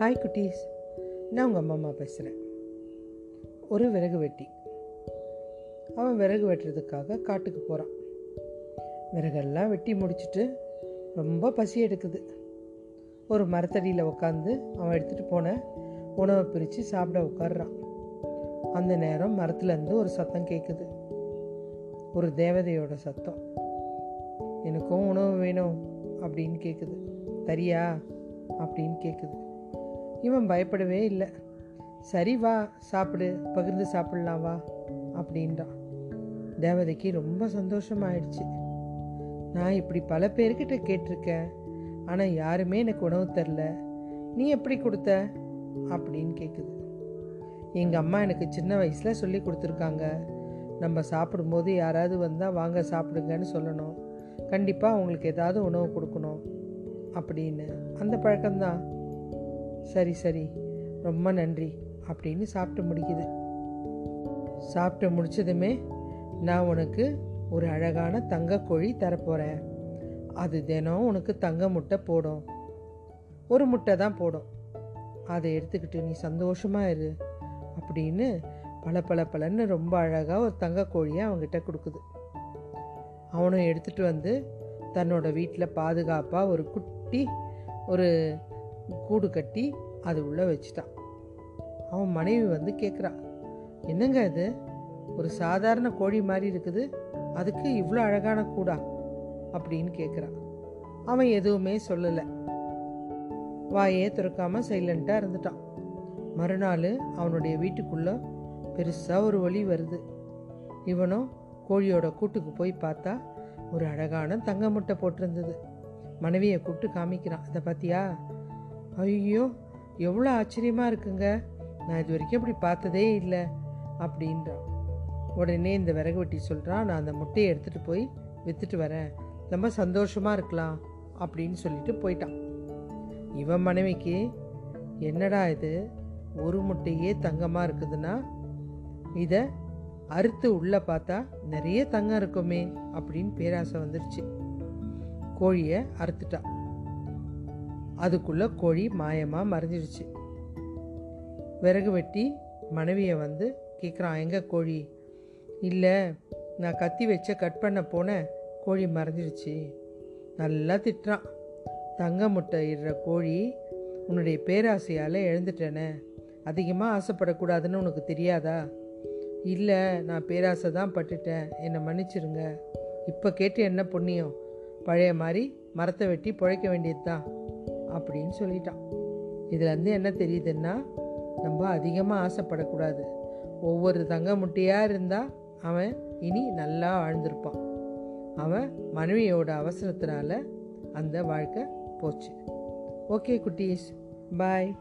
Hi குட்டீஸ். நான் உங்கள் அம்மா அம்மா பேசுகிறேன் ஒரு விறகு வெட்டி. அவன் விறகு வெட்டுறதுக்காக காட்டுக்கு போகிறான் விறகெல்லாம் வெட்டி முடிச்சுட்டு ரொம்ப பசி எடுக்குது. ஒரு மரத்தடியில் உட்காந்து அவன் எடுத்துகிட்டு போன உணவை பிரித்து சாப்பிட உட்காடுறான் அந்த நேரம் மரத்துலேருந்து ஒரு சத்தம் கேட்குது ஒரு தேவதையோட சத்தம். எனக்கும் உணவு வேணும் அப்படின்னு கேட்குது தரியா? அப்படின்னு கேட்குது இவன் பயப்படவே இல்லை. சரி வா சாப்பிடு பகிர்ந்து சாப்பிடலாம் வா அப்படின்றான். தேவதைக்கு ரொம்ப சந்தோஷமாயிடுச்சு. நான் இப்படி பல பேர்கிட்ட கேட்டிருக்கேன் ஆனால் யாருமே எனக்கு உணவு தரல. நீ எப்படி கொடுத்த? அப்படின்னு கேட்குது எங்கள் அம்மா எனக்கு சின்ன வயசில் சொல்லி கொடுத்துருக்காங்க. நம்ம சாப்பிடும்போது யாராவது வந்தால் வாங்க சாப்பிடுங்கன்னு சொல்லணும். கண்டிப்பாக அவங்களுக்கு ஏதாவது உணவு கொடுக்கணும் அப்படின்னு. அந்த பழக்கம்தான். சரி சரி. ரொம்ப நன்றி. அப்படின்னு சாப்பிட்டு முடிக்குது. சாப்பிட்டு முடிச்சதுமே நான் உனக்கு ஒரு அழகான தங்க கோழி தரப்போகிறேன் அது தினம் உனக்கு தங்க முட்டை போடும். ஒரு முட்டை தான் போடும். அதை எடுத்துக்கிட்டு நீ சந்தோஷமாக இரு அப்படின்னு பல பல பலன்னு ரொம்ப அழகாக ஒரு தங்க கோழியை அவங்ககிட்ட கொடுக்குது. அவனும் எடுத்துகிட்டு வந்து தன்னோட வீட்டில் பாதுகாப்பாக ஒரு குட்டி ஒரு கூடு கட்டி அது உள்ளே வச்சுட்டான். அவன் மனைவி வந்து கேட்குறான் என்னங்க இது? ஒரு சாதாரண கோழி மாதிரி இருக்குது. அதுக்கு இவ்வளோ அழகான கூடா? அப்படின்னு கேட்குறான் அவன் எதுவுமே சொல்லலை. வாயே திறக்காமல் சைலண்ட்டாக இருந்துட்டான். மறுநாள் அவனுடைய வீட்டுக்குள்ளே பெருசாக ஒரு ஒளி வருது. இவனும் கோழியோட கூட்டுக்கு போய் பார்த்தா ஒரு அழகான தங்க முட்டை போட்டிருந்தது. மனைவியை கூப்பிட்டு காமிக்கிறான் அதை பார்த்தியா ஐயோ எவ்வளோ ஆச்சரியமாக இருக்குங்க. நான் இது வரைக்கும் அப்படி பார்த்ததே இல்லை அப்படின்றான் உடனே இந்த விறகு வெட்டி சொல்கிறான் நான் அந்த முட்டையை எடுத்துகிட்டு போய் விற்றுட்டு வரேன். ரொம்ப சந்தோஷமாக இருக்கலாம் அப்படின்னு சொல்லிட்டு போயிட்டான் இவன் மனைவிக்கு என்னடா இது? ஒரு முட்டையே தங்கமாக இருக்குதுன்னா இதை அறுத்து உள்ளே பார்த்தா நிறைய தங்கம் இருக்குமே அப்படின்னு பேராசை வந்துருச்சு. கோழியை அறுத்துட்டான் அதுக்குள்ள கோழி மாயமாக மறைஞ்சிடுச்சு. விறகு வெட்டி மனைவியை வந்து கேட்குறான் எங்கே கோழி? இல்லை நான் கத்தி வச்ச கட் பண்ண போனேன் கோழி மறைஞ்சிடுச்சு. நல்லா திட்டுறான். தங்க முட்டை இடுற கோழி உன்னுடைய பேராசையால் எழுந்துட்டேனே. அதிகமாக ஆசைப்படக்கூடாதுன்னு உனக்கு தெரியாதா? இல்லை நான் பேராசை தான் பட்டுட்டேன். என்னை மன்னிச்சிருங்க. இப்போ கேட்டு என்ன புண்ணியம்? பழைய மாதிரி மரத்தை வெட்டி பிழைக்க வேண்டியது தான் அப்படின்னு சொல்லிட்டான். இதுலேருந்து என்ன தெரியுதுன்னா நம்ம அதிகமாக ஆசைப்படக்கூடாது. ஒவ்வொரு தங்க முட்டையாக இருந்தால் அவன் இனி நல்லா வாழ்ந்திருப்பான் அவன் மனைவியோட அவசரத்தினால அந்த வாழ்க்கை போச்சு. ஓகே குட்டீஸ். பாய்.